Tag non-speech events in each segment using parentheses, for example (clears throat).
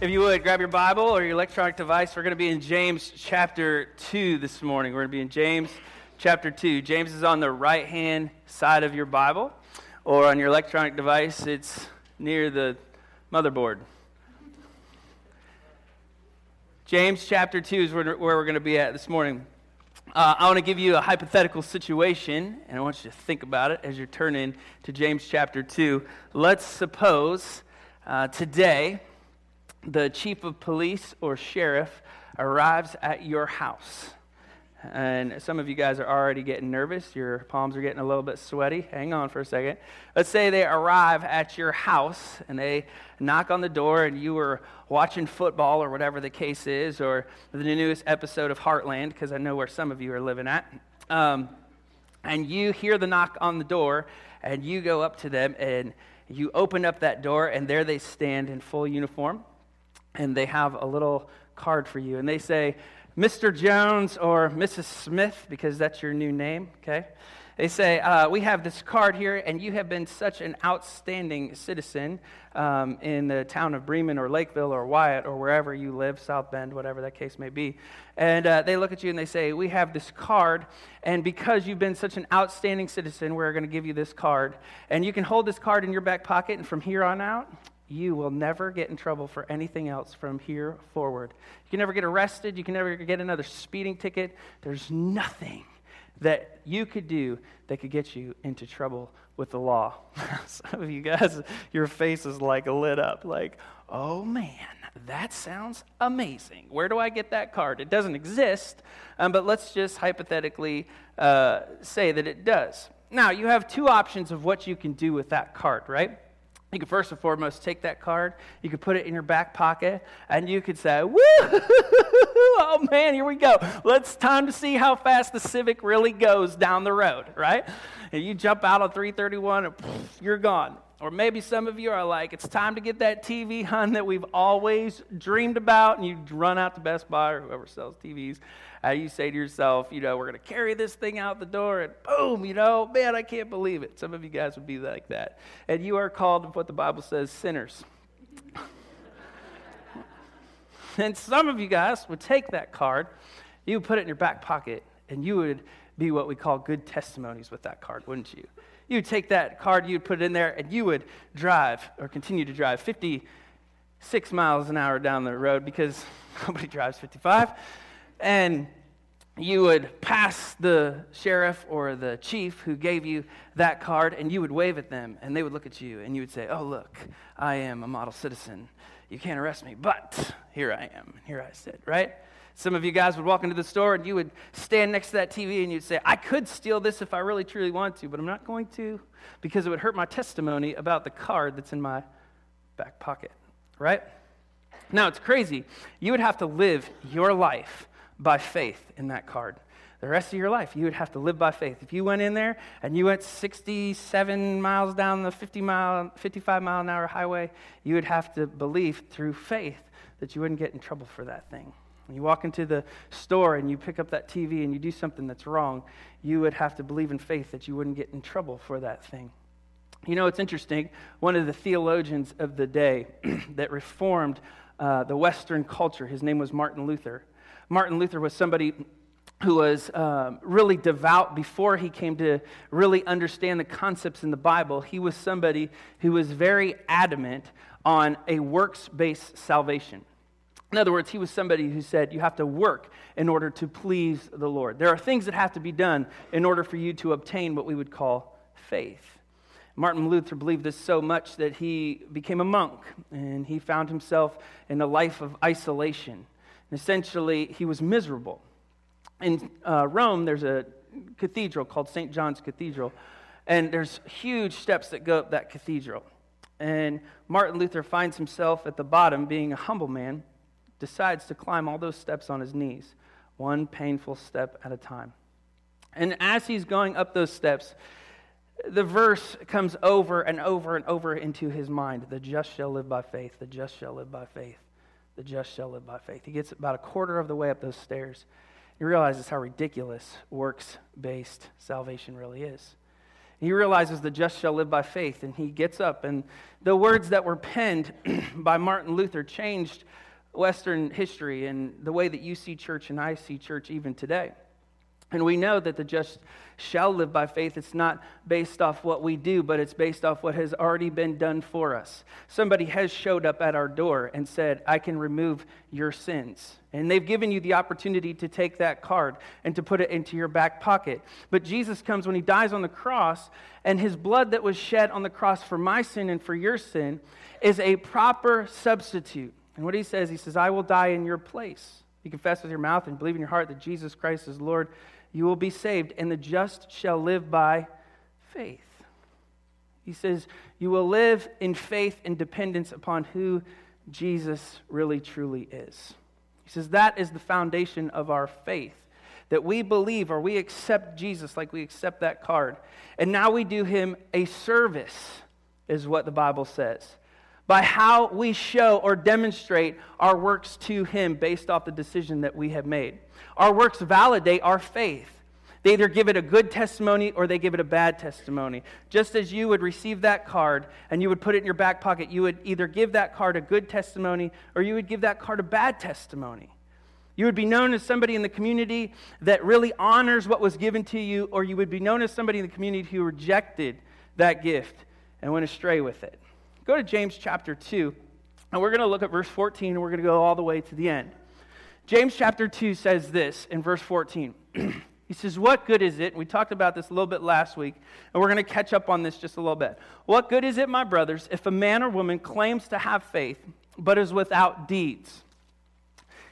If you would, grab your Bible or your electronic device. We're going to be in James chapter 2 this morning. We're going to be in James chapter 2. James is on the right hand side of your Bible, or on your electronic device, it's near the motherboard. James chapter 2 is where, we're going to be at this morning. Uh, I want to give you a hypothetical situation, and I want you to think about it as you're turning to James chapter 2. Let's suppose uh, today the chief of police or sheriff arrives at your house. And some of you guys are already getting nervous. Your palms are getting a little bit sweaty. Hang on for a second. Let's say they arrive at your house and they knock on the door, and you were watching football or whatever the case is, or the newest episode of Heartland, because I know where some of you are living at. Um, and you hear the knock on the door, and you go up to them, and you open up that door, and there they stand in full uniform and they have a little card for you. And they say, Mr. Jones or Mrs. Smith, because that's your new name, okay? They say, uh, We have this card here, and you have been such an outstanding citizen um, in the town of Bremen or Lakeville or Wyatt or wherever you live, South Bend, whatever that case may be. And uh, they look at you and they say, We have this card, and because you've been such an outstanding citizen, we're going to give you this card. And you can hold this card in your back pocket, and from here on out, you will never get in trouble for anything else from here forward. You can never get arrested. You can never get another speeding ticket. There's nothing that you could do that could get you into trouble with the law. (laughs) Some of you guys, your face is like lit up, like, oh man, that sounds amazing. Where do I get that card? It doesn't exist, um, but let's just hypothetically uh, say that it does. Now, you have two options of what you can do with that card, right? You could first and foremost take that card, you could put it in your back pocket, and you could say, Woo! Oh man, here we go. Let's time to see how fast the Civic really goes down the road, right? And you jump out on 331 and poof, you're gone. Or maybe some of you are like, it's time to get that TV, hun, that we've always dreamed about, and you run out to Best Buy or whoever sells TVs, how you say to yourself, you know, we're going to carry this thing out the door, and boom, you know, man, I can't believe it. Some of you guys would be like that. And you are called what the Bible says sinners. (laughs) and some of you guys would take that card, you would put it in your back pocket, and you would be what we call good testimonies with that card, wouldn't you? You would take that card, you would put it in there, and you would drive or continue to drive 56 miles an hour down the road because (laughs) nobody drives 55 and you would pass the sheriff or the chief who gave you that card and you would wave at them and they would look at you and you would say, Oh, look, I am a model citizen. You can't arrest me, but here I am. Here I sit, right? Some of you guys would walk into the store and you would stand next to that TV and you'd say, I could steal this if I really truly want to, but I'm not going to because it would hurt my testimony about the card that's in my back pocket, right? Now, it's crazy. You would have to live your life by faith in that card. The rest of your life, you would have to live by faith. If you went in there and you went 67 miles down the 50 mile, 55 mile an hour highway, you would have to believe through faith that you wouldn't get in trouble for that thing. When you walk into the store and you pick up that TV and you do something that's wrong, you would have to believe in faith that you wouldn't get in trouble for that thing. You know, it's interesting. One of the theologians of the day (clears throat) that reformed uh, the Western culture, his name was Martin Luther. Martin Luther was somebody who was um, really devout before he came to really understand the concepts in the Bible. He was somebody who was very adamant on a works based salvation. In other words, he was somebody who said you have to work in order to please the Lord. There are things that have to be done in order for you to obtain what we would call faith. Martin Luther believed this so much that he became a monk and he found himself in a life of isolation. Essentially, he was miserable. In uh, Rome, there's a cathedral called St. John's Cathedral, and there's huge steps that go up that cathedral. And Martin Luther finds himself at the bottom, being a humble man, decides to climb all those steps on his knees, one painful step at a time. And as he's going up those steps, the verse comes over and over and over into his mind the just shall live by faith, the just shall live by faith, the just shall live by faith. He gets about a quarter of the way up those stairs. He realizes how ridiculous works based salvation really is. He realizes the just shall live by faith, and he gets up. And the words that were penned (clears throat) by Martin Luther changed Western history and the way that you see church and I see church even today. And we know that the just shall live by faith. It's not based off what we do, but it's based off what has already been done for us. Somebody has showed up at our door and said, I can remove your sins. And they've given you the opportunity to take that card and to put it into your back pocket. But Jesus comes when he dies on the cross, and his blood that was shed on the cross for my sin and for your sin is a proper substitute. And what he says, he says, I will die in your place. You confess with your mouth and believe in your heart that Jesus Christ is Lord you will be saved, and the just shall live by faith. He says, You will live in faith and dependence upon who Jesus really truly is. He says, That is the foundation of our faith. That we believe or we accept Jesus like we accept that card. And now we do him a service, is what the Bible says by how we show or demonstrate our works to Him based off the decision that we have made. Our works validate our faith. They either give it a good testimony or they give it a bad testimony. Just as you would receive that card and you would put it in your back pocket, you would either give that card a good testimony or you would give that card a bad testimony. You would be known as somebody in the community that really honors what was given to you, or you would be known as somebody in the community who rejected that gift and went astray with it. Go to James chapter 2, and we're going to look at verse 14, and we're going to go all the way to the end. James chapter 2 says this in verse 14. (clears throat) he says, What good is it? We talked about this a little bit last week, and we're going to catch up on this just a little bit. What good is it, my brothers, if a man or woman claims to have faith, but is without deeds?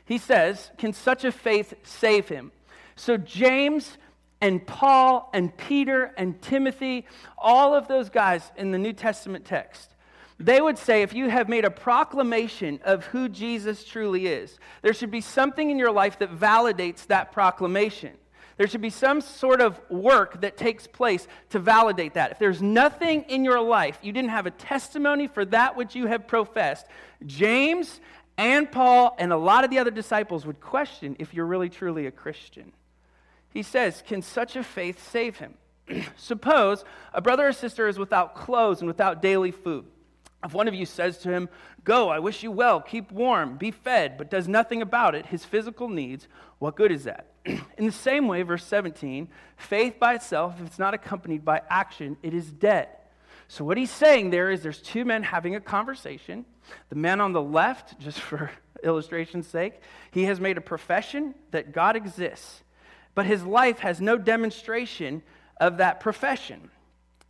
He says, Can such a faith save him? So, James and Paul and Peter and Timothy, all of those guys in the New Testament text, they would say if you have made a proclamation of who Jesus truly is, there should be something in your life that validates that proclamation. There should be some sort of work that takes place to validate that. If there's nothing in your life, you didn't have a testimony for that which you have professed, James and Paul and a lot of the other disciples would question if you're really truly a Christian. He says, Can such a faith save him? (clears throat) Suppose a brother or sister is without clothes and without daily food. If one of you says to him, Go, I wish you well, keep warm, be fed, but does nothing about it, his physical needs, what good is that? (clears throat) In the same way, verse 17, faith by itself, if it's not accompanied by action, it is dead. So, what he's saying there is there's two men having a conversation. The man on the left, (laughs) just for illustration's sake, he has made a profession that God exists, but his life has no demonstration of that profession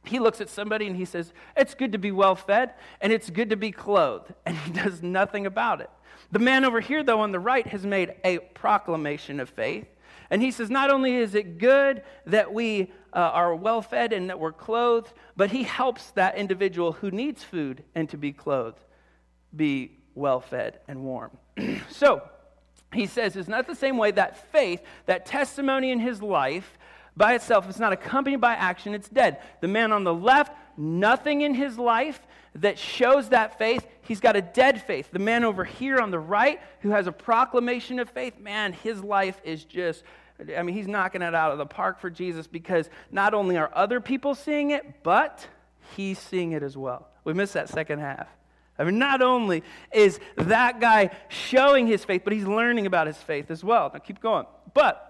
he looks at somebody and he says, It's good to be well fed and it's good to be clothed. (laughs) And he does nothing about it. The man over here, though, on the right, has made a proclamation of faith. And he says, Not only is it good that we uh, are well fed and that we're clothed, but he helps that individual who needs food and to be clothed be well fed and warm. (clears throat) so, he says, it's not the same way that faith, that testimony in his life, by itself, if it's not accompanied by action, it's dead. The man on the left, nothing in his life that shows that faith, he's got a dead faith. The man over here on the right, who has a proclamation of faith, man, his life is just, I mean, he's knocking it out of the park for Jesus because not only are other people seeing it, but he's seeing it as well. We missed that second half. I mean, not only is that guy showing his faith, but he's learning about his faith as well. Now, keep going. But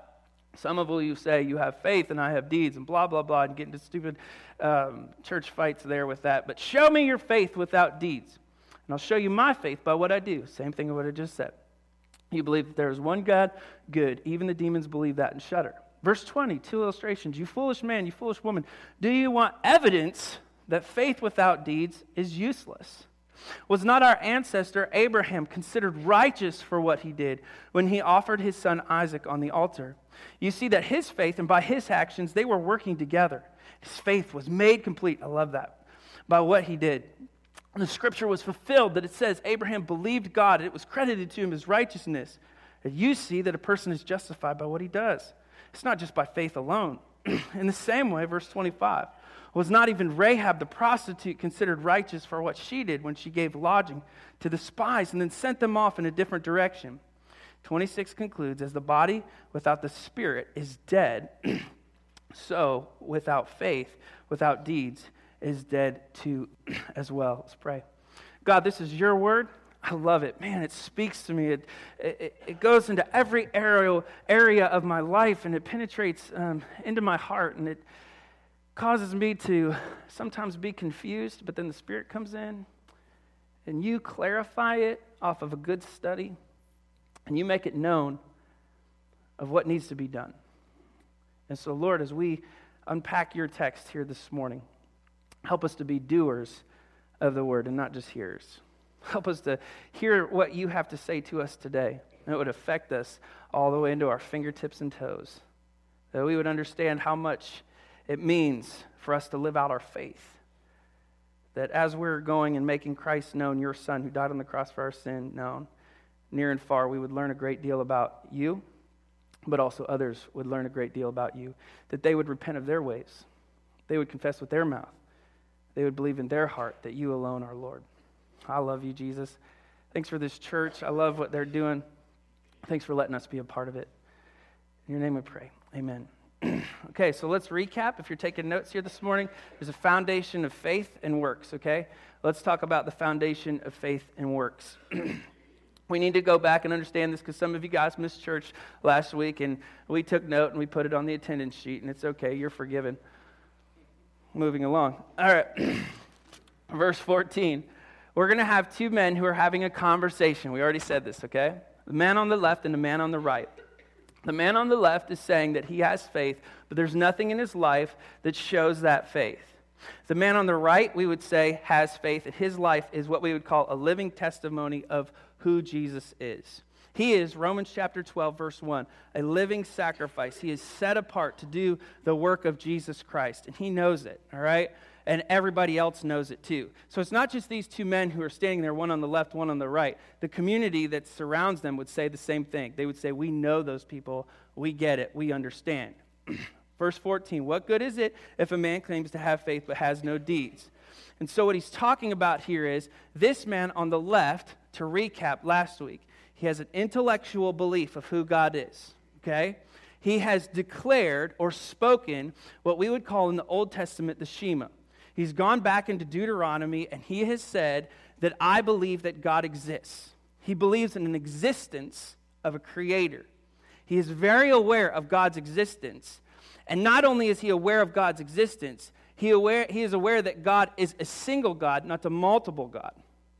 some of you say you have faith and I have deeds and blah, blah, blah, and get into stupid um, church fights there with that. But show me your faith without deeds, and I'll show you my faith by what I do. Same thing as what I just said. You believe that there is one God? Good. Even the demons believe that and shudder. Verse 20, two illustrations. You foolish man, you foolish woman, do you want evidence that faith without deeds is useless? Was not our ancestor Abraham considered righteous for what he did when he offered his son Isaac on the altar? You see that his faith and by his actions, they were working together. His faith was made complete. I love that. By what he did. the scripture was fulfilled that it says Abraham believed God and it was credited to him as righteousness. And you see that a person is justified by what he does. It's not just by faith alone. (clears throat) In the same way, verse 25, was not even Rahab the prostitute considered righteous for what she did when she gave lodging to the spies and then sent them off in a different direction? 26 concludes As the body without the spirit is dead, (clears throat) so without faith, without deeds, is dead too (clears throat) as well. Let's pray. God, this is your word. I love it. Man, it speaks to me. It, it, it goes into every area, area of my life and it penetrates um, into my heart and it causes me to sometimes be confused, but then the Spirit comes in and you clarify it off of a good study and you make it known of what needs to be done. And so, Lord, as we unpack your text here this morning, help us to be doers of the word and not just hearers. Help us to hear what you have to say to us today. And it would affect us all the way into our fingertips and toes. That we would understand how much it means for us to live out our faith. That as we're going and making Christ known, your Son who died on the cross for our sin, known, near and far, we would learn a great deal about you, but also others would learn a great deal about you. That they would repent of their ways, they would confess with their mouth, they would believe in their heart that you alone are Lord. I love you, Jesus. Thanks for this church. I love what they're doing. Thanks for letting us be a part of it. In your name we pray. Amen. (clears throat) okay, so let's recap. If you're taking notes here this morning, there's a foundation of faith and works, okay? Let's talk about the foundation of faith and works. (clears throat) we need to go back and understand this because some of you guys missed church last week and we took note and we put it on the attendance sheet, and it's okay, you're forgiven. Moving along. All right, (clears throat) verse 14 we're going to have two men who are having a conversation. We already said this, okay? The man on the left and the man on the right. The man on the left is saying that he has faith, but there's nothing in his life that shows that faith. The man on the right, we would say, has faith, and his life is what we would call a living testimony of who Jesus is. He is, Romans chapter 12, verse 1, a living sacrifice. He is set apart to do the work of Jesus Christ, and he knows it, all right? and everybody else knows it too. So it's not just these two men who are standing there, one on the left, one on the right. The community that surrounds them would say the same thing. They would say, We know those people, we get it, we understand. (clears throat) Verse 14 What good is it if a man claims to have faith but has no deeds? And so, what he's talking about here is this man on the left, to recap last week, he has an intellectual belief of who God is, okay? He has declared or spoken what we would call in the Old Testament the Shema. He's gone back into Deuteronomy and he has said that I believe that God exists. He believes in an existence of a creator. He is very aware of God's existence. And not only is he aware of God's existence, he, aware, he is aware that God is a single God, not a multiple God.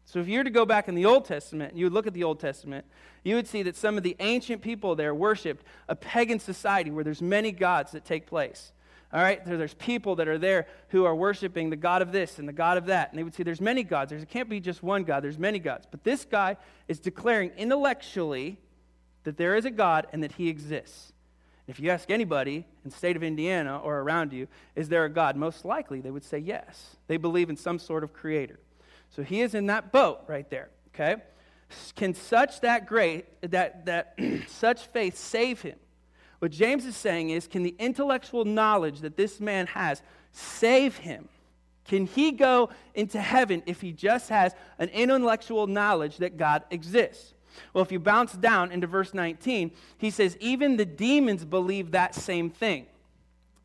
So if you were to go back in the Old Testament, you would look at the Old Testament, you would see that some of the ancient people there worshiped a pagan society where there's many gods that take place. All right, there's people that are there who are worshiping the God of this and the God of that. And they would say there's many gods. There can't be just one God, there's many gods. But this guy is declaring intellectually that there is a God and that he exists. If you ask anybody in the state of Indiana or around you, is there a God? Most likely they would say yes. They believe in some sort of creator. So he is in that boat right there, okay? Can such that great that that (clears throat) such faith save him? What James is saying is can the intellectual knowledge that this man has save him? Can he go into heaven if he just has an intellectual knowledge that God exists? Well, if you bounce down into verse 19, he says, even the demons believe that same thing.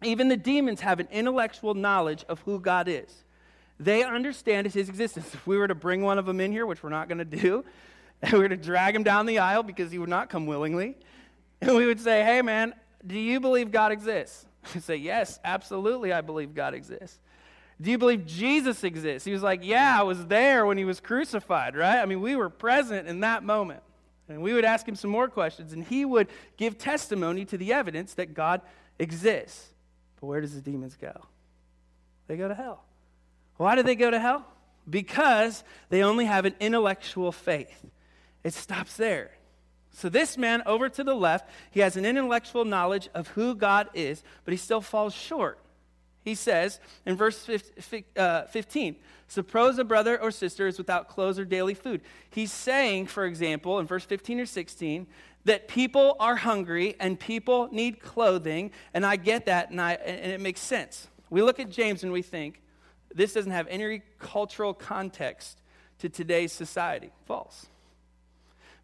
Even the demons have an intellectual knowledge of who God is. They understand his existence. If we were to bring one of them in here, which we're not going to do, (laughs) and we were to drag him down the aisle because he would not come willingly, and (laughs) we would say, hey, man, do you believe God exists? (laughs) He'd say, yes, absolutely, I believe God exists. Do you believe Jesus exists? He was like, yeah, I was there when he was crucified, right? I mean, we were present in that moment. And we would ask him some more questions, and he would give testimony to the evidence that God exists. But where does the demons go? They go to hell. Why do they go to hell? Because they only have an intellectual faith. It stops there. So, this man over to the left, he has an intellectual knowledge of who God is, but he still falls short. He says in verse uh, 15, suppose a brother or sister is without clothes or daily food. He's saying, for example, in verse 15 or 16, that people are hungry and people need clothing, and I get that, and, I, and it makes sense. We look at James and we think, this doesn't have any cultural context to today's society. False.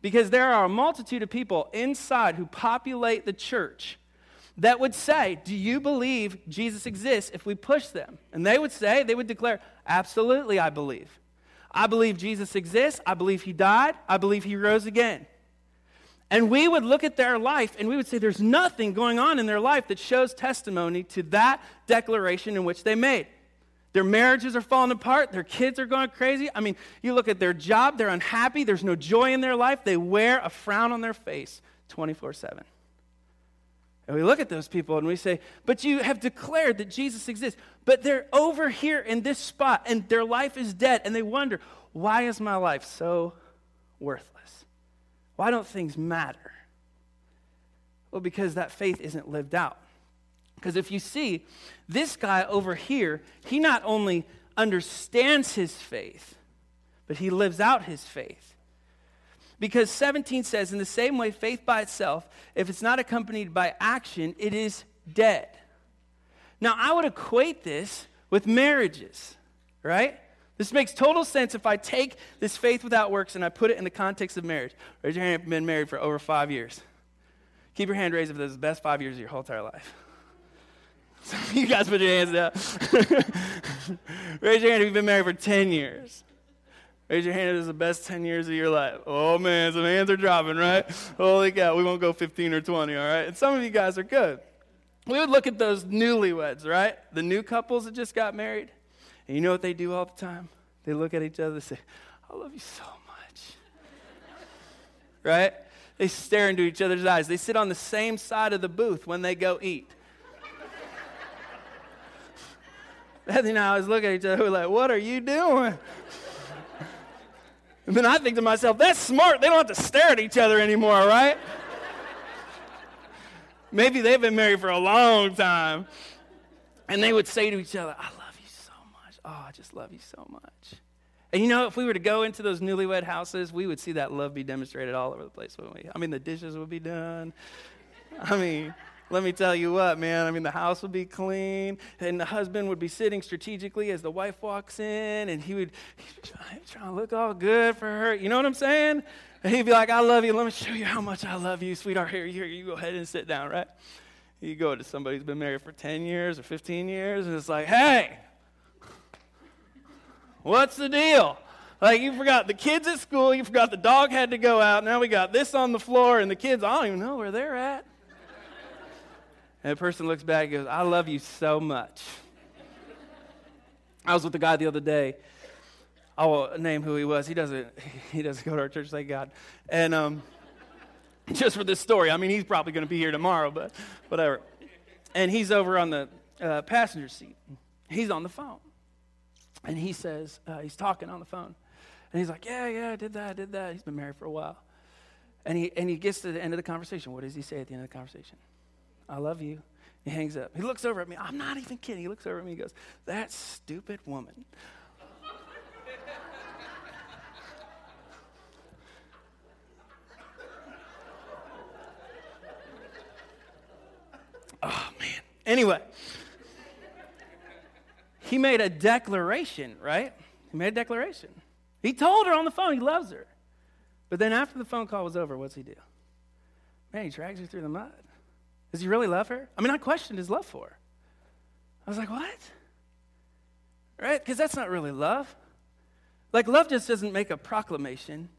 Because there are a multitude of people inside who populate the church that would say, Do you believe Jesus exists if we push them? And they would say, they would declare, Absolutely, I believe. I believe Jesus exists. I believe he died. I believe he rose again. And we would look at their life and we would say there's nothing going on in their life that shows testimony to that declaration in which they made. Their marriages are falling apart. Their kids are going crazy. I mean, you look at their job, they're unhappy. There's no joy in their life. They wear a frown on their face 24 7. And we look at those people and we say, But you have declared that Jesus exists. But they're over here in this spot and their life is dead. And they wonder, Why is my life so worthless? Why don't things matter? Well, because that faith isn't lived out. Because if you see, this guy over here, he not only understands his faith, but he lives out his faith. Because 17 says, in the same way, faith by itself, if it's not accompanied by action, it is dead. Now, I would equate this with marriages, right? This makes total sense if I take this faith without works and I put it in the context of marriage. Raise your hand if you've been married for over five years. Keep your hand raised if this is the best five years of your whole entire life. (laughs) You guys put your hands down. (laughs) Raise your hand if you've been married for 10 years. Raise your hand if is the best 10 years of your life. Oh man, some hands are dropping, right? Holy cow, we won't go 15 or 20, all right? And some of you guys are good. We would look at those newlyweds, right? The new couples that just got married. And you know what they do all the time? They look at each other and say, I love you so much. (laughs) right? They stare into each other's eyes. They sit on the same side of the booth when they go eat. Bethany and I always look at each other, we're like, what are you doing? and then I think to myself, that's smart. They don't have to stare at each other anymore, right? Maybe they've been married for a long time. And they would say to each other, I love you so much. Oh, I just love you so much. And you know, if we were to go into those newlywed houses, we would see that love be demonstrated all over the place, wouldn't we? I mean, the dishes would be done. I mean, let me tell you what, man. I mean, the house would be clean, and the husband would be sitting strategically as the wife walks in, and he would trying to look all good for her. You know what I'm saying? And he'd be like, I love you. Let me show you how much I love you, sweetheart. Here, here, you go ahead and sit down, right? You go to somebody who's been married for 10 years or 15 years, and it's like, hey, What's the deal? Like, you forgot the kids at school, you forgot the dog had to go out, now we got this on the floor, and the kids, I don't even know where they're at. And the person looks back and goes, I love you so much. I was with a guy the other day. I won't name who he was. He doesn't, (laughs) he doesn't go to our church, thank God. And um, (laughs) just for this story, I mean, he's probably going to be here tomorrow, but whatever. And he's over on the uh, passenger seat. He's on the phone. And he says, uh, he's talking on the phone. And he's like, yeah, yeah, I did that, I did that. He's been married for a while. And he, and he gets to the end of the conversation. What does he say at the end of the conversation? I love you. He hangs up. He looks over at me. I'm not even kidding. He looks over at me and goes, That stupid woman. (laughs) oh, man. Anyway, he made a declaration, right? He made a declaration. He told her on the phone he loves her. But then after the phone call was over, what's he do? Man, he drags her through the mud. Does he really love her? I mean, I questioned his love for her. I was like, what? Right? Because that's not really love. Like, love just doesn't make a proclamation.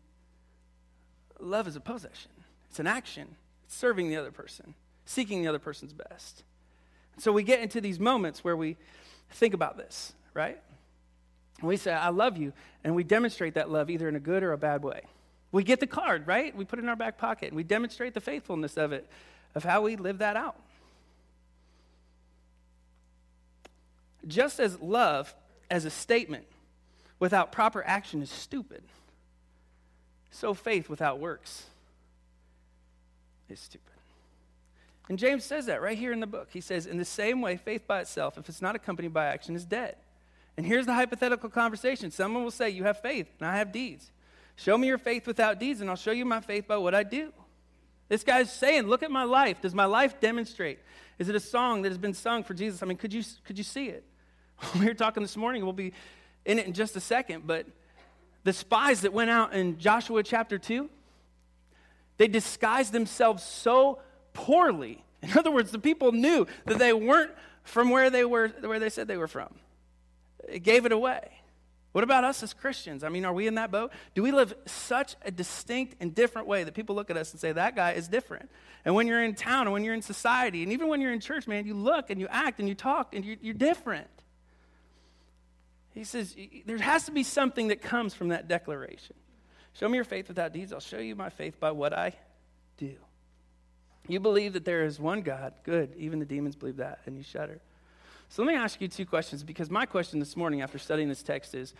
Love is a possession, it's an action, it's serving the other person, seeking the other person's best. So we get into these moments where we Think about this, right? We say, I love you, and we demonstrate that love either in a good or a bad way. We get the card, right? We put it in our back pocket, and we demonstrate the faithfulness of it, of how we live that out. Just as love as a statement without proper action is stupid, so faith without works is stupid. And James says that right here in the book. He says, In the same way, faith by itself, if it's not accompanied by action, is dead. And here's the hypothetical conversation someone will say, You have faith, and I have deeds. Show me your faith without deeds, and I'll show you my faith by what I do. This guy's saying, Look at my life. Does my life demonstrate? Is it a song that has been sung for Jesus? I mean, could you, could you see it? (laughs) we were talking this morning, we'll be in it in just a second, but the spies that went out in Joshua chapter 2, they disguised themselves so poorly. (laughs) In other words, the people knew that they weren't from where they were where they said they were from. It gave it away. What about us as Christians? I mean, are we in that boat? Do we live such a distinct and different way that people look at us and say, that guy is different? And when you're in town and when you're in society, and even when you're in church, man, you look and you act and you talk and you're, you're different. He says, there has to be something that comes from that declaration. Show me your faith without deeds. I'll show you my faith by what I do. You believe that there is one God. Good. Even the demons believe that, and you shudder. So let me ask you two questions because my question this morning after studying this text is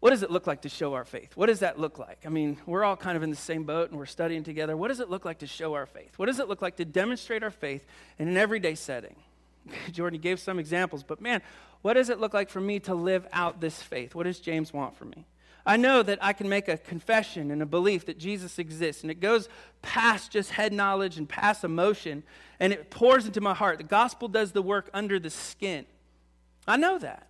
what does it look like to show our faith? What does that look like? I mean, we're all kind of in the same boat and we're studying together. What does it look like to show our faith? What does it look like to demonstrate our faith in an everyday setting? (laughs) Jordan gave some examples, but man, what does it look like for me to live out this faith? What does James want from me? I know that I can make a confession and a belief that Jesus exists, and it goes past just head knowledge and past emotion, and it pours into my heart. The gospel does the work under the skin. I know that.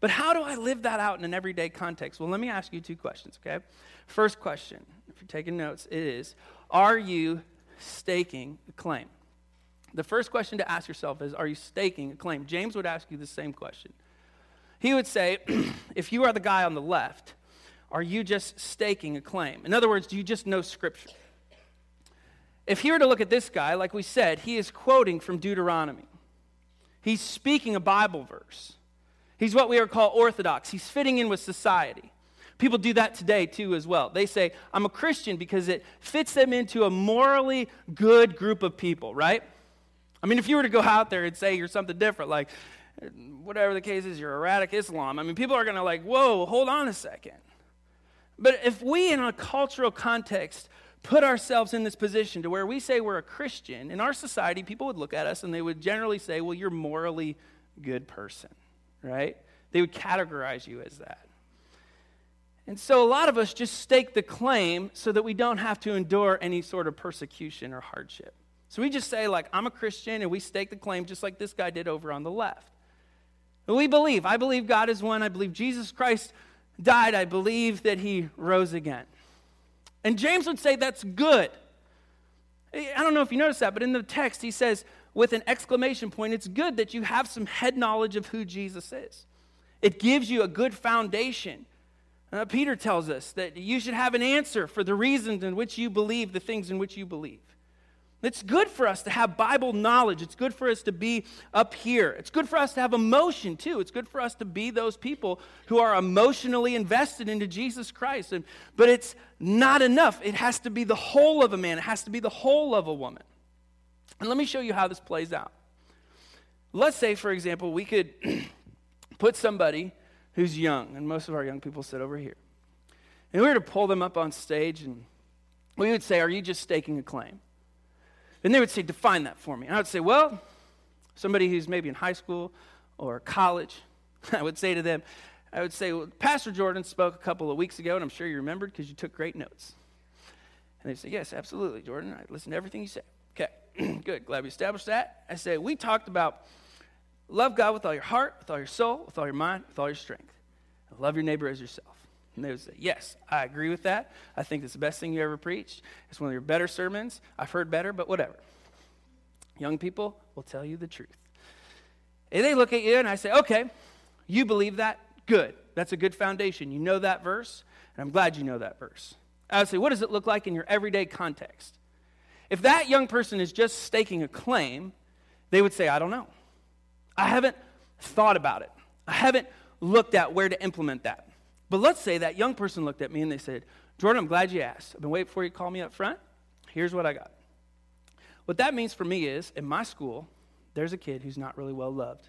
But how do I live that out in an everyday context? Well, let me ask you two questions, okay? First question, if you're taking notes, it is Are you staking a claim? The first question to ask yourself is Are you staking a claim? James would ask you the same question. He would say, (clears throat) If you are the guy on the left, are you just staking a claim? In other words, do you just know Scripture? If he were to look at this guy, like we said, he is quoting from Deuteronomy. He's speaking a Bible verse. He's what we are called orthodox. He's fitting in with society. People do that today too, as well. They say, I'm a Christian because it fits them into a morally good group of people, right? I mean, if you were to go out there and say you're something different, like whatever the case is, you're erratic Islam, I mean, people are going to, like, whoa, hold on a second. But if we, in a cultural context, put ourselves in this position to where we say we're a Christian, in our society, people would look at us and they would generally say, well, you're a morally good person, right? They would categorize you as that. And so a lot of us just stake the claim so that we don't have to endure any sort of persecution or hardship. So we just say, like, I'm a Christian, and we stake the claim just like this guy did over on the left. We believe. I believe God is one. I believe Jesus Christ died, I believe that he rose again. And James would say that's good. I don't know if you noticed that, but in the text he says, with an exclamation point, it's good that you have some head knowledge of who Jesus is. It gives you a good foundation. Uh, Peter tells us that you should have an answer for the reasons in which you believe the things in which you believe. It's good for us to have Bible knowledge. It's good for us to be up here. It's good for us to have emotion, too. It's good for us to be those people who are emotionally invested into Jesus Christ. And, but it's not enough. It has to be the whole of a man, it has to be the whole of a woman. And let me show you how this plays out. Let's say, for example, we could (clears throat) put somebody who's young, and most of our young people sit over here, and we were to pull them up on stage, and we would say, Are you just staking a claim? And they would say, Define that for me. And I would say, Well, somebody who's maybe in high school or college, (laughs) I would say to them, I would say, well, Pastor Jordan spoke a couple of weeks ago, and I'm sure you remembered because you took great notes. And they'd say, Yes, absolutely, Jordan. I listened to everything you said. Okay, (clears throat) good. Glad we established that. I say, We talked about love God with all your heart, with all your soul, with all your mind, with all your strength. And love your neighbor as yourself. And they would say, Yes, I agree with that. I think it's the best thing you ever preached. It's one of your better sermons. I've heard better, but whatever. Young people will tell you the truth. And they look at you and I say, Okay, you believe that? Good. That's a good foundation. You know that verse, and I'm glad you know that verse. I would say, What does it look like in your everyday context? If that young person is just staking a claim, they would say, I don't know. I haven't thought about it. I haven't looked at where to implement that. But let's say that young person looked at me and they said, Jordan, I'm glad you asked. I've been waiting for you to call me up front. Here's what I got. What that means for me is, in my school, there's a kid who's not really well loved.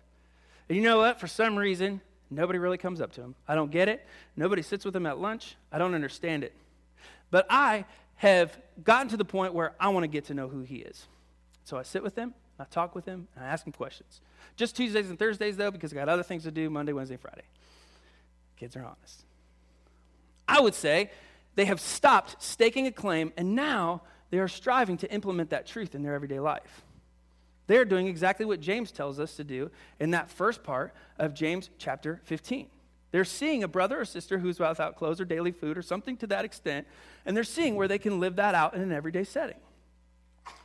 And you know what? For some reason, nobody really comes up to him. I don't get it. Nobody sits with him at lunch. I don't understand it. But I have gotten to the point where I want to get to know who he is. So I sit with him, I talk with him, and I ask him questions. Just Tuesdays and Thursdays, though, because I got other things to do Monday, Wednesday, Friday. Kids are honest. I would say they have stopped staking a claim, and now they are striving to implement that truth in their everyday life. They're doing exactly what James tells us to do in that first part of James chapter 15. They're seeing a brother or sister who's without clothes or daily food or something to that extent, and they're seeing where they can live that out in an everyday setting.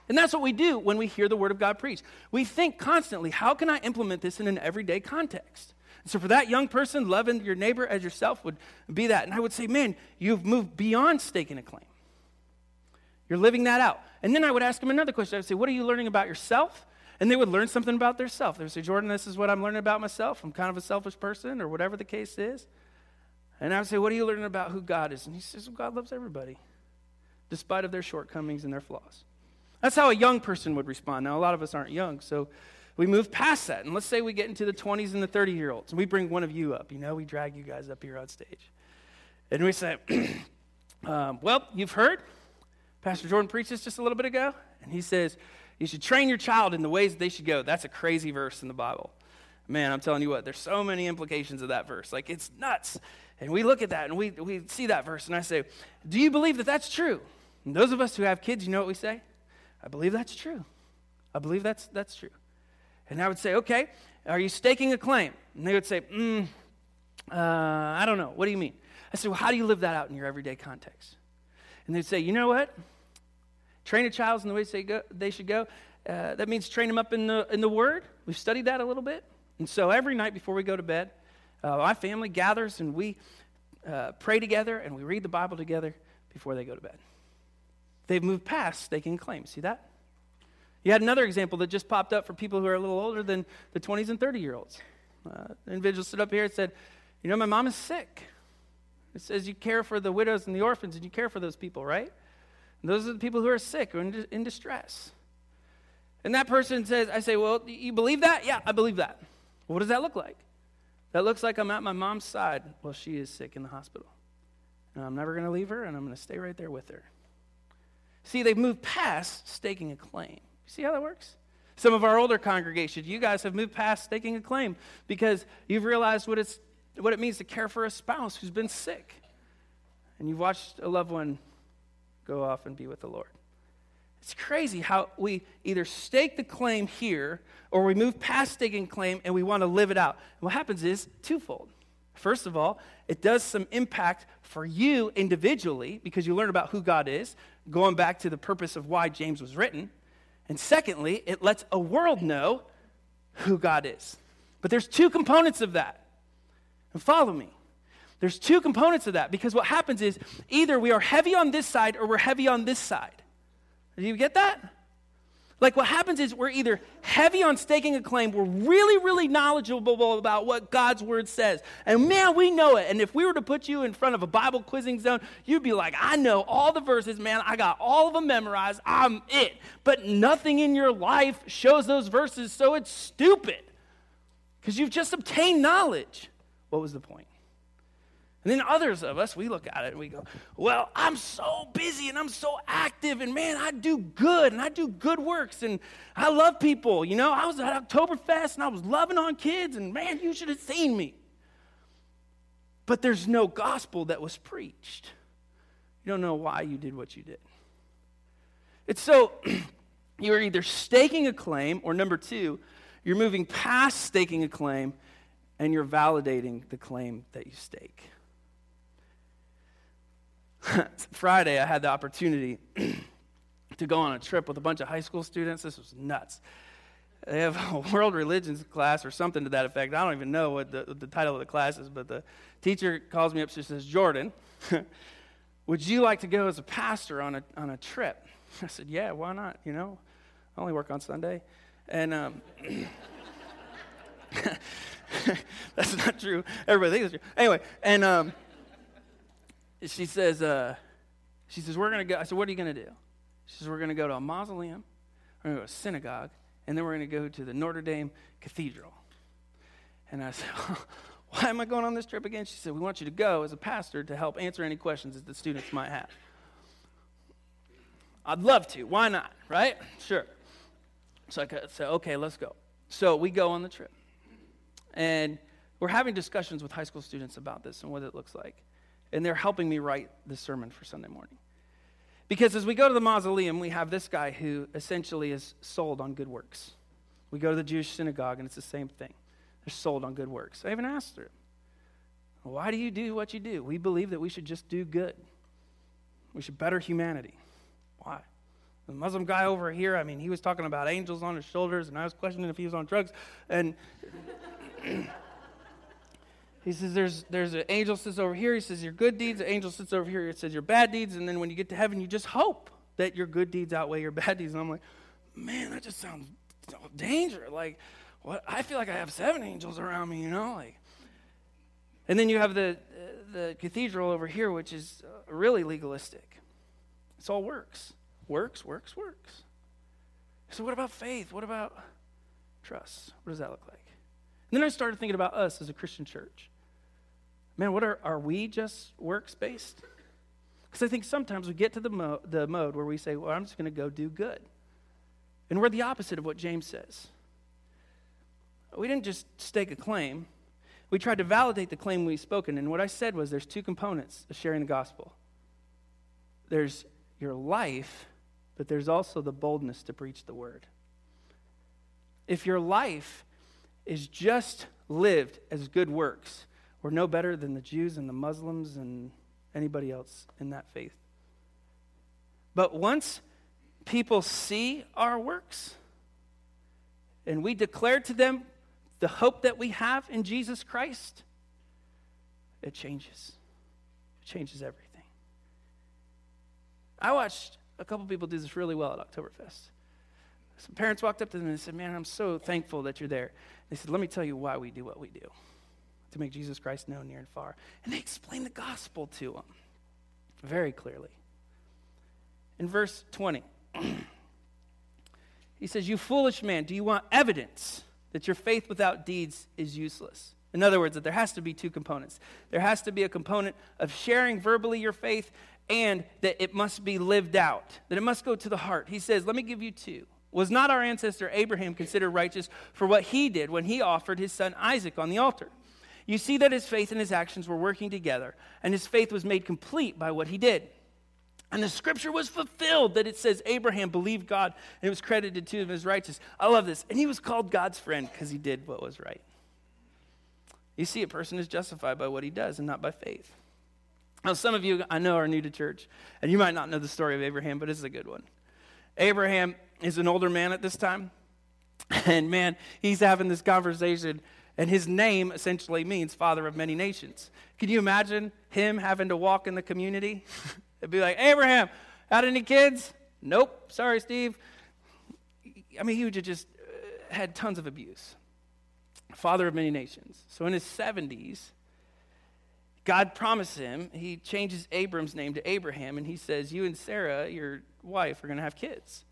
And that's what we do when we hear the word of God preached. We think constantly, how can I implement this in an everyday context? So for that young person, loving your neighbor as yourself would be that. And I would say, man, you've moved beyond staking a claim. You're living that out. And then I would ask them another question. I would say, what are you learning about yourself? And they would learn something about themselves. They would say, Jordan, this is what I'm learning about myself. I'm kind of a selfish person, or whatever the case is. And I would say, What are you learning about who God is? And he says, well, God loves everybody, despite of their shortcomings and their flaws. That's how a young person would respond. Now, a lot of us aren't young, so we move past that. And let's say we get into the 20s and the 30 year olds, and we bring one of you up. You know, we drag you guys up here on stage. And we say, (clears throat) um, Well, you've heard. Pastor Jordan preached this just a little bit ago, and he says, You should train your child in the ways that they should go. That's a crazy verse in the Bible. Man, I'm telling you what, there's so many implications of that verse. Like, it's nuts. And we look at that and we, we see that verse, and I say, Do you believe that that's true? And those of us who have kids, you know what we say? I believe that's true. I believe that's, that's true. And I would say, okay, are you staking a claim? And they would say, mm, uh, I don't know. What do you mean? I said, well, how do you live that out in your everyday context? And they'd say, you know what? Train a child in the way they, go, they should go. Uh, that means train them up in the, in the Word. We've studied that a little bit. And so every night before we go to bed, uh, my family gathers and we uh, pray together and we read the Bible together before they go to bed. They've moved past staking claims. See that? You had another example that just popped up for people who are a little older than the 20s and 30 year olds. Uh, an individual stood up here and said, You know, my mom is sick. It says you care for the widows and the orphans and you care for those people, right? And those are the people who are sick or in, in distress. And that person says, I say, Well, you believe that? Yeah, I believe that. What does that look like? That looks like I'm at my mom's side while she is sick in the hospital. And I'm never going to leave her and I'm going to stay right there with her. See, they've moved past staking a claim. See how that works? Some of our older congregations, you guys have moved past staking a claim because you've realized what, it's, what it means to care for a spouse who's been sick. And you've watched a loved one go off and be with the Lord. It's crazy how we either stake the claim here or we move past staking claim and we want to live it out. And what happens is twofold. First of all, it does some impact for you individually because you learn about who God is, going back to the purpose of why James was written. And secondly, it lets a world know who God is. But there's two components of that. And follow me. There's two components of that because what happens is either we are heavy on this side or we're heavy on this side. Do you get that? Like what happens is we're either heavy on staking a claim, we're really, really knowledgeable about what God's word says. And man, we know it. And if we were to put you in front of a Bible quizzing zone, you'd be like, I know all the verses, man. I got all of them memorized. I'm it. But nothing in your life shows those verses, so it's stupid. Because you've just obtained knowledge. What was the point? And then others of us, we look at it and we go, Well, I'm so busy and I'm so active, and man, I do good and I do good works and I love people. You know, I was at Oktoberfest and I was loving on kids, and man, you should have seen me. But there's no gospel that was preached. You don't know why you did what you did. It's so (clears throat) you're either staking a claim, or number two, you're moving past staking a claim and you're validating the claim that you stake. (laughs) Friday, I had the opportunity (clears throat) to go on a trip with a bunch of high school students. This was nuts. They have a (laughs) world religions class or something to that effect. I don't even know what the, the title of the class is, but the teacher calls me up. She says, Jordan, (laughs) would you like to go as a pastor on a, on a trip? I said, Yeah, why not? You know, I only work on Sunday. And um, that's not true. Everybody thinks it's true. Anyway, and. Um, she says, uh, she says, we're going to go. I said, what are you going to do? She says, we're going to go to a mausoleum, we're going to go to a synagogue, and then we're going to go to the Notre Dame Cathedral. And I said, (laughs) why am I going on this trip again? She said, we want you to go as a pastor to help answer any questions that the students might have. I'd love to. Why not? Right? Sure. So I said, okay, let's go. So we go on the trip. And we're having discussions with high school students about this and what it looks like. And they're helping me write the sermon for Sunday morning. Because as we go to the mausoleum, we have this guy who essentially is sold on good works. We go to the Jewish synagogue, and it's the same thing. They're sold on good works. I even asked her, Why do you do what you do? We believe that we should just do good, we should better humanity. Why? The Muslim guy over here, I mean, he was talking about angels on his shoulders, and I was questioning if he was on drugs. And he says, there's, there's an angel sits over here. He says, your good deeds. An angel sits over here. It says, your bad deeds. And then when you get to heaven, you just hope that your good deeds outweigh your bad deeds. And I'm like, man, that just sounds so dangerous. Like, what? I feel like I have seven angels around me, you know? Like, and then you have the, the cathedral over here, which is uh, really legalistic. It's all works. Works, works, works. So, what about faith? What about trust? What does that look like? And then I started thinking about us as a Christian church. Man, what are, are we just works based? Because I think sometimes we get to the, mo- the mode where we say, well, I'm just going to go do good. And we're the opposite of what James says. We didn't just stake a claim, we tried to validate the claim we've spoken. And what I said was there's two components of sharing the gospel there's your life but there's also the boldness to preach the word. If your life is just lived as good works, we're no better than the Jews and the Muslims and anybody else in that faith. But once people see our works and we declare to them the hope that we have in Jesus Christ, it changes. It changes everything. I watched a couple people do this really well at Oktoberfest. Some parents walked up to them and said, Man, I'm so thankful that you're there. They said, Let me tell you why we do what we do to make Jesus Christ known near and far. And they explain the gospel to them very clearly. In verse 20, (clears throat) he says, You foolish man, do you want evidence that your faith without deeds is useless? In other words, that there has to be two components. There has to be a component of sharing verbally your faith, and that it must be lived out, that it must go to the heart. He says, Let me give you two. Was not our ancestor Abraham considered righteous for what he did when he offered his son Isaac on the altar? You see that his faith and his actions were working together, and his faith was made complete by what he did. And the scripture was fulfilled that it says Abraham believed God and it was credited to him as righteous. I love this. And he was called God's friend because he did what was right. You see, a person is justified by what he does and not by faith. Now, some of you I know are new to church, and you might not know the story of Abraham, but it's a good one. Abraham is an older man at this time, (laughs) and man, he's having this conversation, and his name essentially means father of many nations. Can you imagine him having to walk in the community? (laughs) It'd be like, Abraham, had any kids? Nope, sorry, Steve. I mean, he would have just uh, had tons of abuse. Father of many nations. So in his 70s, God promised him, he changes Abram's name to Abraham, and he says, You and Sarah, your wife, are going to have kids.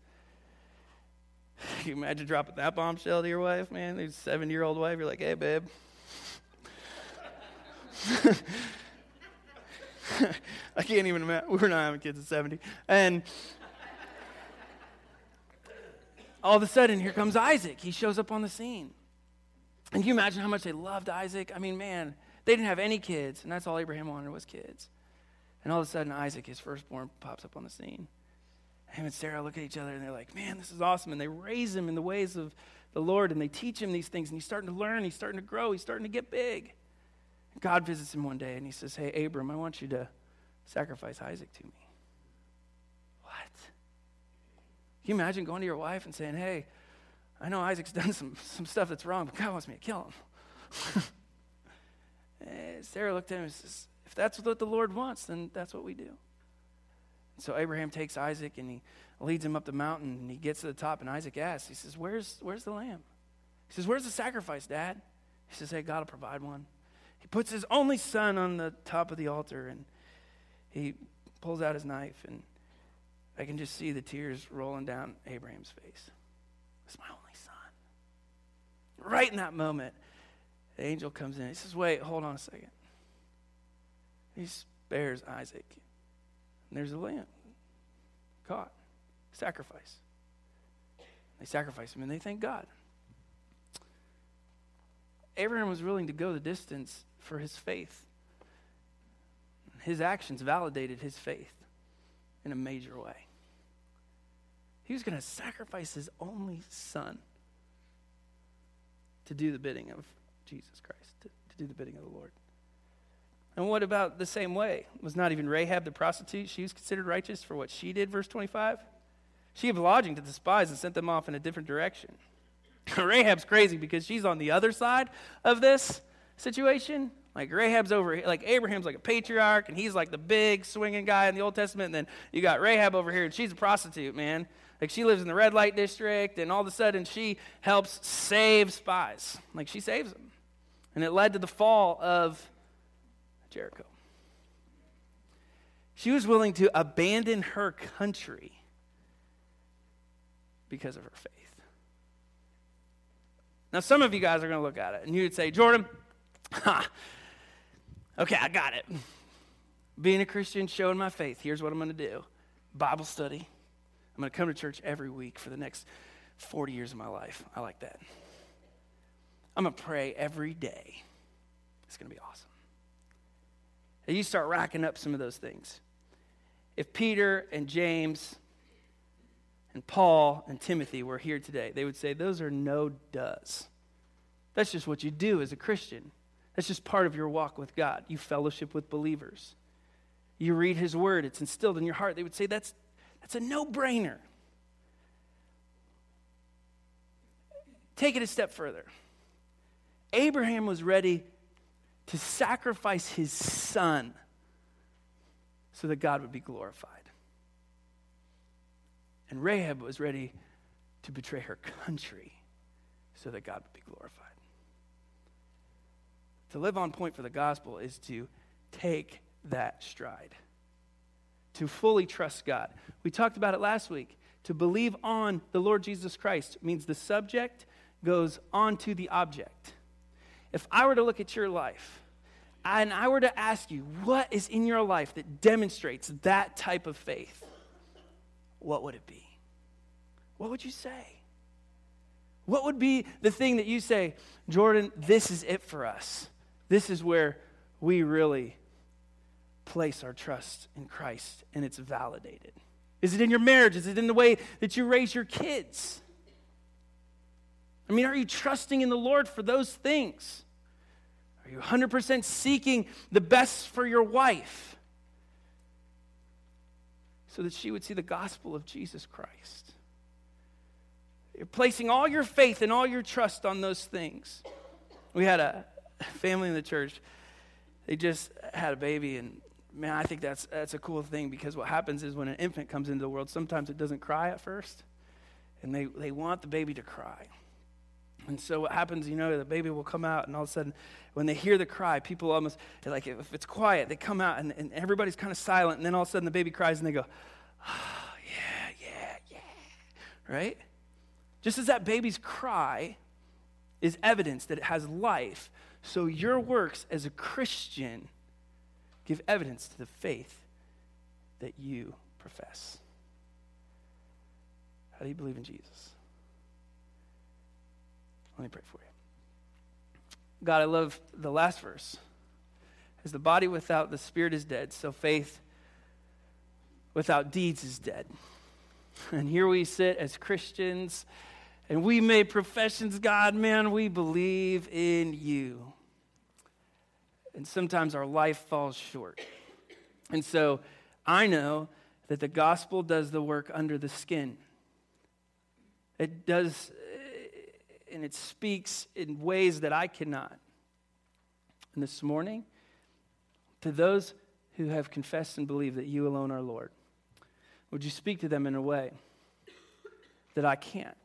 Can (laughs) you imagine dropping that bombshell to your wife, man? Your 70 year old wife, you're like, Hey, babe. (laughs) I can't even imagine. We're not having kids at 70. And all of a sudden, here comes Isaac. He shows up on the scene. And can you imagine how much they loved Isaac? I mean, man, they didn't have any kids, and that's all Abraham wanted was kids. And all of a sudden, Isaac, his firstborn, pops up on the scene. Him and Sarah look at each other and they're like, man, this is awesome. And they raise him in the ways of the Lord and they teach him these things. And he's starting to learn, he's starting to grow, he's starting to get big. And God visits him one day and he says, Hey, Abram, I want you to sacrifice Isaac to me. What? Can you imagine going to your wife and saying, Hey, I know Isaac's (laughs) done some, some stuff that's wrong, but God wants me to kill him? (laughs) Eh, Sarah looked at him and says, If that's what the Lord wants, then that's what we do. So Abraham takes Isaac and he leads him up the mountain and he gets to the top and Isaac asks, he says, Where's, where's the lamb? He says, Where's the sacrifice, Dad? He says, Hey, God will provide one. He puts his only son on the top of the altar and he pulls out his knife and I can just see the tears rolling down Abraham's face. It's my only son. Right in that moment, the angel comes in. He says, Wait, hold on a second. He spares Isaac. And there's a lamb caught, sacrifice. They sacrifice him and they thank God. Abraham was willing to go the distance for his faith. His actions validated his faith in a major way. He was going to sacrifice his only son to do the bidding of Jesus Christ, to, to, do the bidding of the Lord. And what about the same way? Was not even Rahab the prostitute? She was considered righteous for what she did, verse 25. She gave lodging to the spies and sent them off in a different direction. (laughs) Rahab's crazy because she's on the other side of this situation. Like Rahab's over, here, like Abraham's like a patriarch, and he's like the big swinging guy in the Old Testament. And then you got Rahab over here, and she's a prostitute, man. Like she lives in the red light district, and all of a sudden she helps save spies. Like she saves them. And it led to the fall of Jericho. She was willing to abandon her country because of her faith. Now, some of you guys are going to look at it and you'd say, Jordan, ha, okay, I got it. Being a Christian, showing my faith. Here's what I'm going to do Bible study. I'm going to come to church every week for the next 40 years of my life. I like that. I'm going to pray every day. It's going to be awesome. And you start racking up some of those things. If Peter and James and Paul and Timothy were here today, they would say those are no does. That's just what you do as a Christian. That's just part of your walk with God. You fellowship with believers. You read his word, it's instilled in your heart. They would say that's, that's a no brainer. Take it a step further. Abraham was ready to sacrifice his son so that God would be glorified. And Rahab was ready to betray her country so that God would be glorified. To live on point for the gospel is to take that stride, to fully trust God. We talked about it last week. To believe on the Lord Jesus Christ means the subject goes on to the object. If I were to look at your life and I were to ask you, what is in your life that demonstrates that type of faith? What would it be? what would you say? What would be the thing that you say, Jordan, this is it for us? This is where we really place our trust in Christ and it's validated. Is it in your marriage? Is it in the way that you raise your kids? I mean, are you trusting in the Lord for those things? Are you 100% seeking the best for your wife so that she would see the gospel of Jesus Christ? You're placing all your faith and all your trust on those things. We had a family in the church. They just had a baby, and man, I think that's, that's a cool thing because what happens is when an infant comes into the world, sometimes it doesn't cry at first, and they, they want the baby to cry. And so what happens, you know, the baby will come out, and all of a sudden, when they hear the cry, people almost, like, if it's quiet, they come out, and, and everybody's kind of silent, and then all of a sudden the baby cries, and they go, oh, yeah, yeah, yeah, right? Just as that baby's cry is evidence that it has life, so your works as a Christian give evidence to the faith that you profess. How do you believe in Jesus? Let me pray for you. God, I love the last verse. As the body without the spirit is dead, so faith without deeds is dead. And here we sit as Christians and we made professions, God, man, we believe in you. And sometimes our life falls short. And so I know that the gospel does the work under the skin. It does, and it speaks in ways that I cannot. And this morning, to those who have confessed and believed that you alone are Lord, would you speak to them in a way that I can't?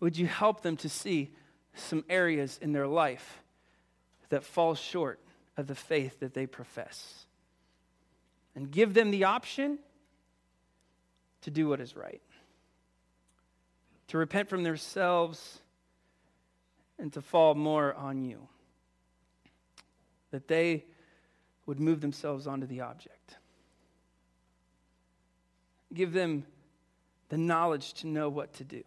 would you help them to see some areas in their life that fall short of the faith that they profess? And give them the option to do what is right, to repent from themselves, and to fall more on you. That they would move themselves onto the object. Give them the knowledge to know what to do,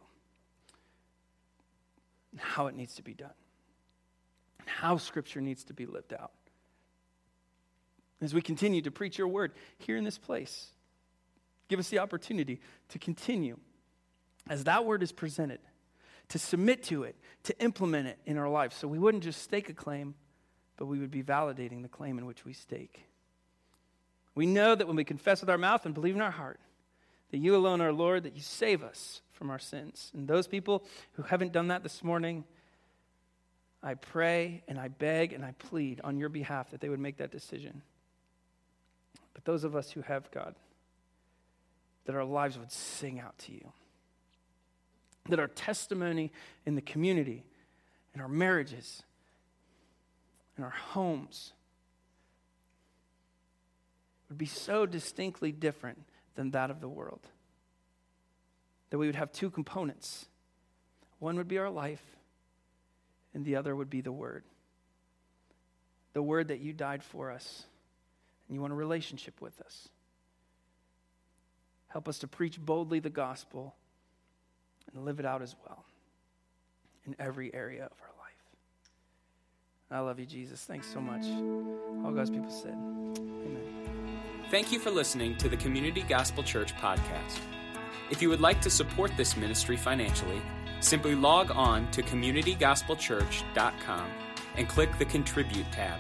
how it needs to be done, and how Scripture needs to be lived out. As we continue to preach your word here in this place, give us the opportunity to continue as that word is presented, to submit to it, to implement it in our lives. So we wouldn't just stake a claim, but we would be validating the claim in which we stake. We know that when we confess with our mouth and believe in our heart that you alone are Lord, that you save us from our sins. And those people who haven't done that this morning, I pray and I beg and I plead on your behalf that they would make that decision. But those of us who have God, that our lives would sing out to you. That our testimony in the community, in our marriages, in our homes, would be so distinctly different than that of the world. That we would have two components one would be our life, and the other would be the Word. The Word that you died for us, and you want a relationship with us. Help us to preach boldly the gospel and live it out as well in every area of our life. I love you, Jesus. Thanks so much. All God's people said, Amen. Thank you for listening to the Community Gospel Church podcast. If you would like to support this ministry financially, simply log on to communitygospelchurch.com and click the Contribute tab.